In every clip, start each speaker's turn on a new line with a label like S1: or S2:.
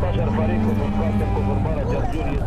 S1: Pașar Farecu, în parte cu formarea de argiurie,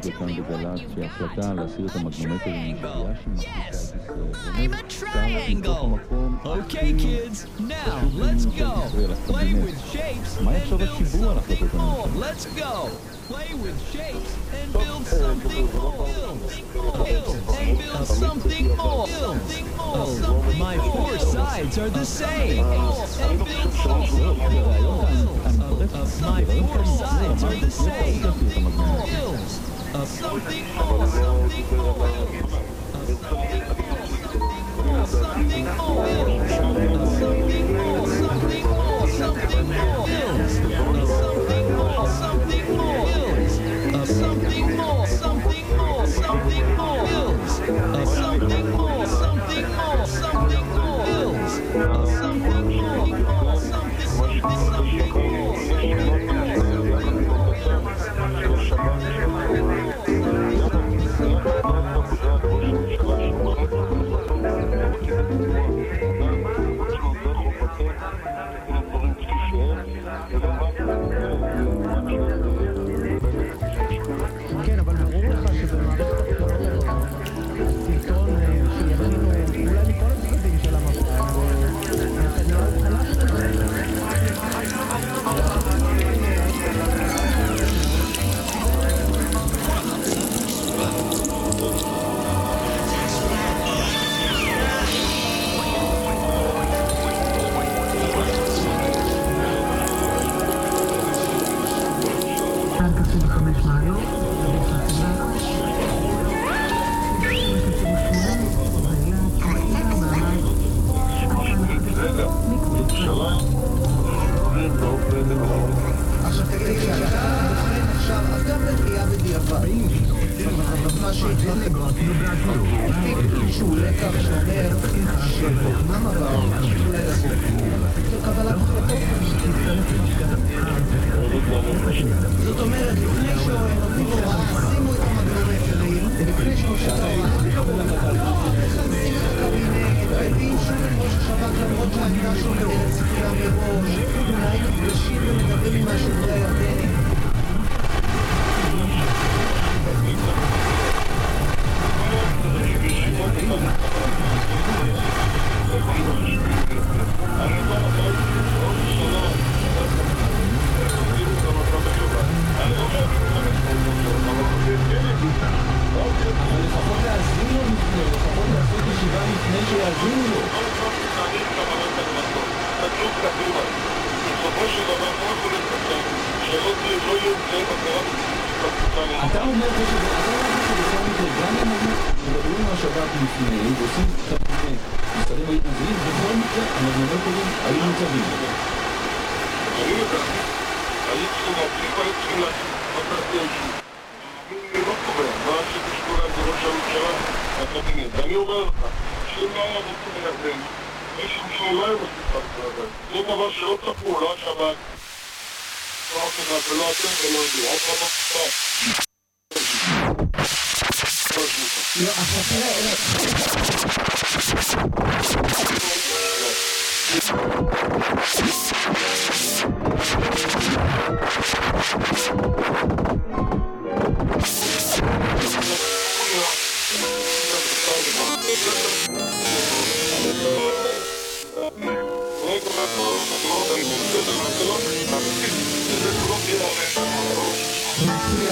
S1: השר בנט אומר הבוקר כאן בגל"צ שההחלטה להסיר את המגנומטרים מפגיעה שהיא מכניסה את ישראל, באמת, מתוך המקום
S2: Okay, kids, now let's go. Play with shapes
S1: מה
S2: and
S1: יחשוב
S2: build
S1: הציבור על
S2: something
S1: החלטות
S2: more.
S1: הממשלה?
S2: Let's go. Play with shapes and build something more. Build and build something more. Something more. Something My four sides are the same. And build something more. My four sides are the same. up, something more, something more, something more, something more, something more, something more.
S3: ועושים קבינט, משרדים היו מובילים, בכל מקרה המגנומטרים היו מוצבים.
S4: ואני אומר לך, שאם לא היה רוצים לירדן, מישהו שהוא לא היה מספיק בצד זה דבר שלא צפו, לא השב"כ, לא אף אחד, ולא אתם ולא אני, אף אחד לא צפה.
S5: לא, עכשיו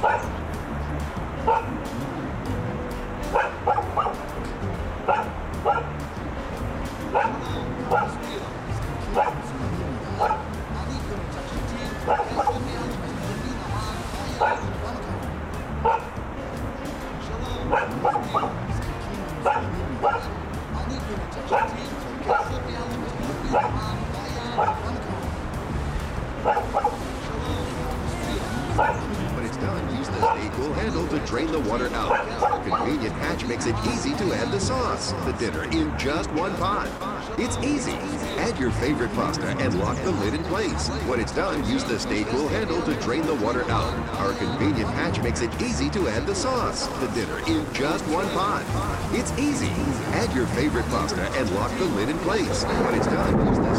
S6: 快 makes it easy to add the sauce. The dinner in just one pot. It's easy. Add your favorite pasta and lock the lid in place. When it's done,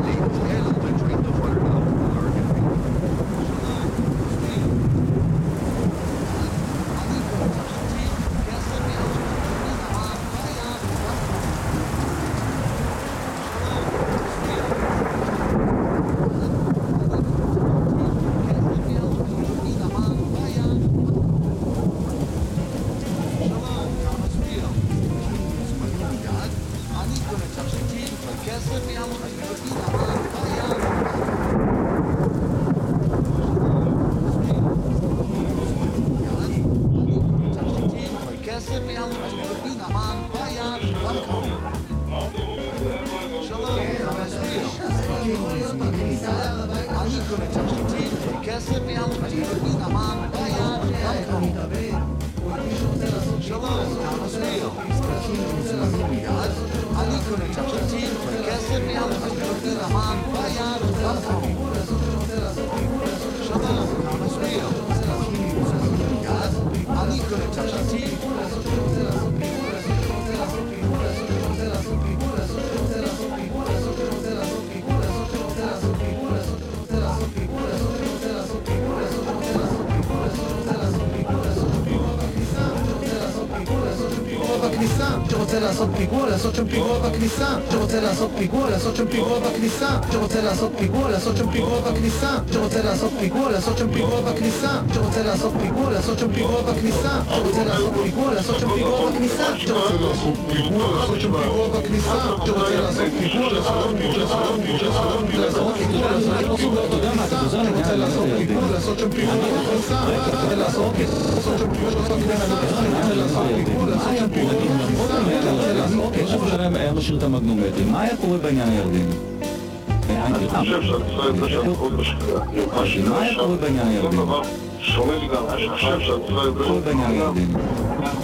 S6: conexiones que hacen mi
S7: autocontrolera שרוצה לעשות פיגוע, לעשות שם פיגוע בכניסה, שרוצה לעשות פיגוע, לעשות שם פיגוע בכניסה, שרוצה לעשות פיגוע, לעשות שם פיגוע בכניסה, שרוצה לעשות פיגוע, לעשות שם פיגוע בכניסה, שרוצה לעשות פיגוע, לעשות שם פיגוע בכניסה, שרוצה לעשות פיגוע, לעשות שם פיגוע בכניסה, שרוצה לעשות פיגוע, לעשות שם פיגוע בכניסה, שרוצה לעשות פיגוע, לעשות פיגוע, לעשות פיגוע בכניסה, שרוצה לעשות פיגוע, לעשות שם פיגוע בכניסה, שרוצה לעשות לעשות שם פיגוע בכניסה, לעשות שם פיגוע
S2: הירדני?
S4: אני חושב שהצבא זה שם
S2: בעניין הירדני?
S7: שרוצה לעשות
S2: מה היה קורה בעניין הירדני? קורה בעניין הירדני?
S7: שרוצה לעשות
S2: מה היה קורה בעניין הירדני? מה היה קורה בעניין הירדני? היה קורה בעניין הירדני?
S7: שרוצה לעשות
S2: מה היה קורה בעניין הירדני? קורה בעניין הירדני?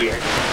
S8: Yeah.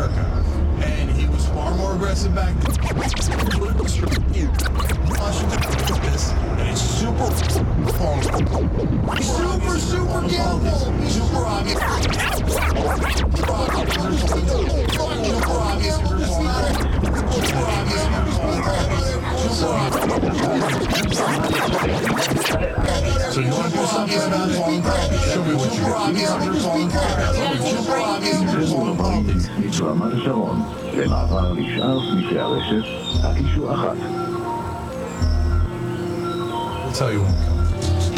S8: America, and he was far more aggressive back then. It's super, super, super gamble, super obvious. Super obvious. Super obvious. So you want to do something about it? Show me what you got.
S2: רמת השרון למעבר לשאר סניפי הרשת, הקישור אחת.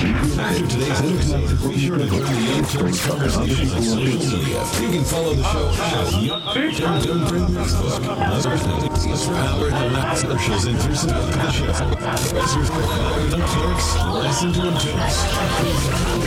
S9: After today's entertainment, be sure to join the Young Turks conversation on social media. You can follow the show at Young Turks Facebook. The last socials and of the show. Young Turks, listen to Turks.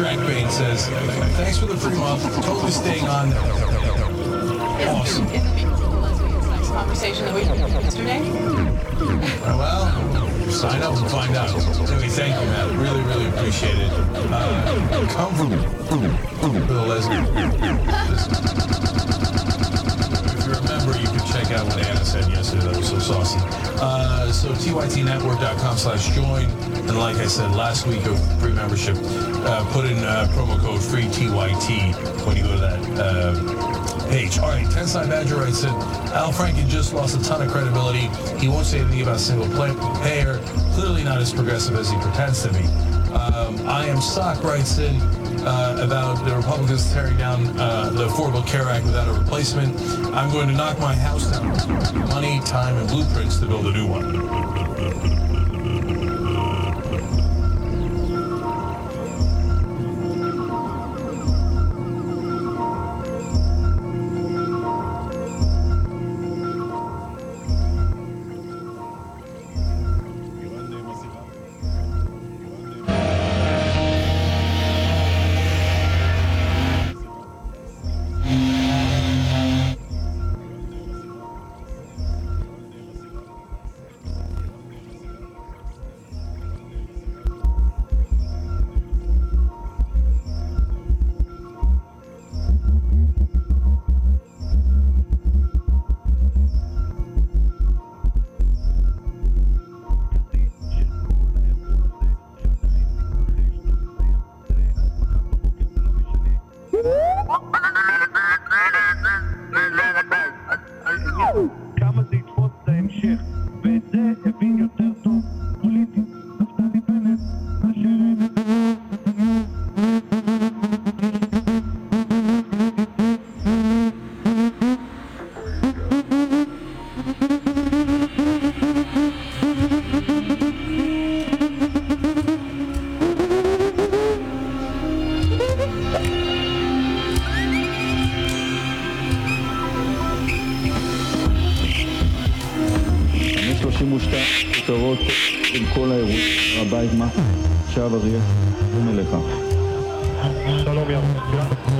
S8: Matt Strackbane says, thanks for the free month. Totally staying on. Awesome.
S10: conversation that we had yesterday.
S8: Well, sign up and find out. Anyway, thank you, Matt. Really, really appreciate it. Uh, come for the lesbian. If you remember, you can check out what Anna said yesterday. That was so saucy. Uh, so tytnetwork.com slash join. And like I said, last week of free membership, uh, put in uh, promo code free TYT when you go to that uh, page. All right, Tensai Badger writes in, Al Franken just lost a ton of credibility. He won't say anything about single payer. Clearly not as progressive as he pretends to be. Um, I am Sock writes in uh, about the Republicans tearing down uh, the Affordable Care Act without a replacement. I'm going to knock my house down. Money, time, and blueprints to build a new one.
S2: 32 כותרות של כל האירועים, הר הבית, מה? עכשיו אריה, הנה לך.
S1: שלום ים,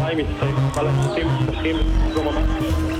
S1: חיים מצטער, אבל הצופים מצטערים, זו ממש...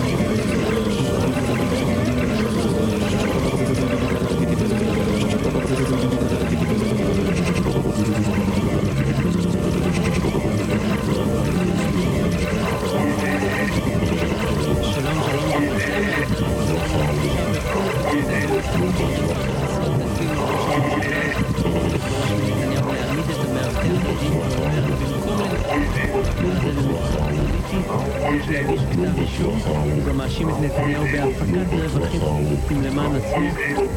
S11: הוא גם מאשים את נתניהו בהפקת רווחים למען עצמו,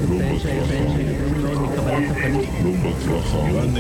S11: מאוד מקבלת הפנים.
S2: לא בטוח הארון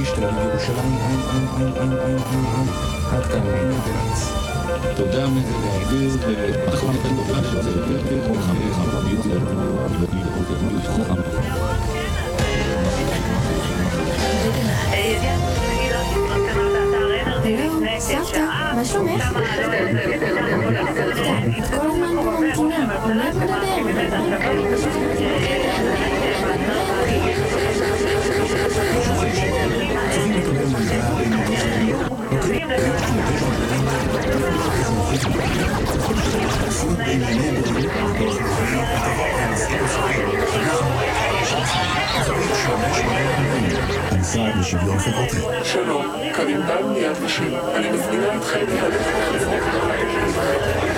S2: Nicht in Jerusalem, ein, ein, ein, ein, ein, ein, ein, hat kein Ende bereits. תודה להעביר ולחלק את התופעה של זה יותר חכם וחכם יותר
S12: הלו, סבתא, מה שלומך? את כל הזמן במדינה, אולי את מדברת?
S9: המשרד לשוויון חברתי.
S13: שלום, כאן ענבל מיד ושם. אני מזמינה אתכם להלך לחברות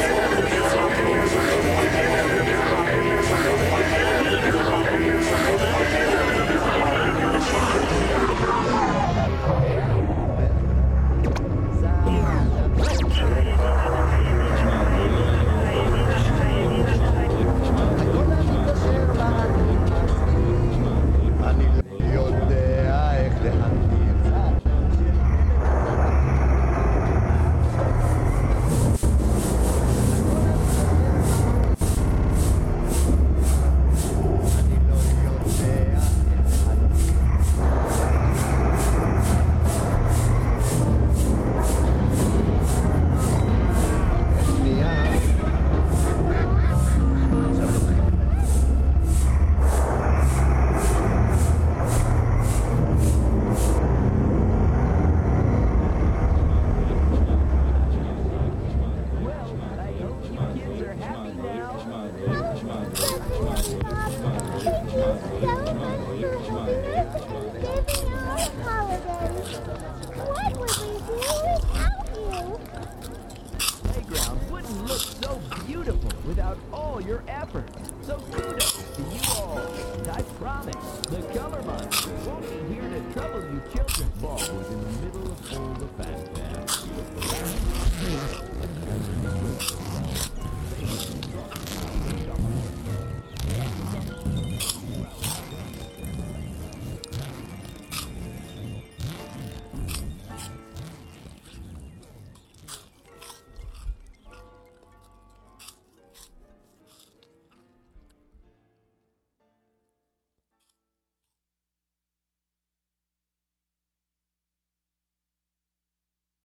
S13: Yeah, I'm going to.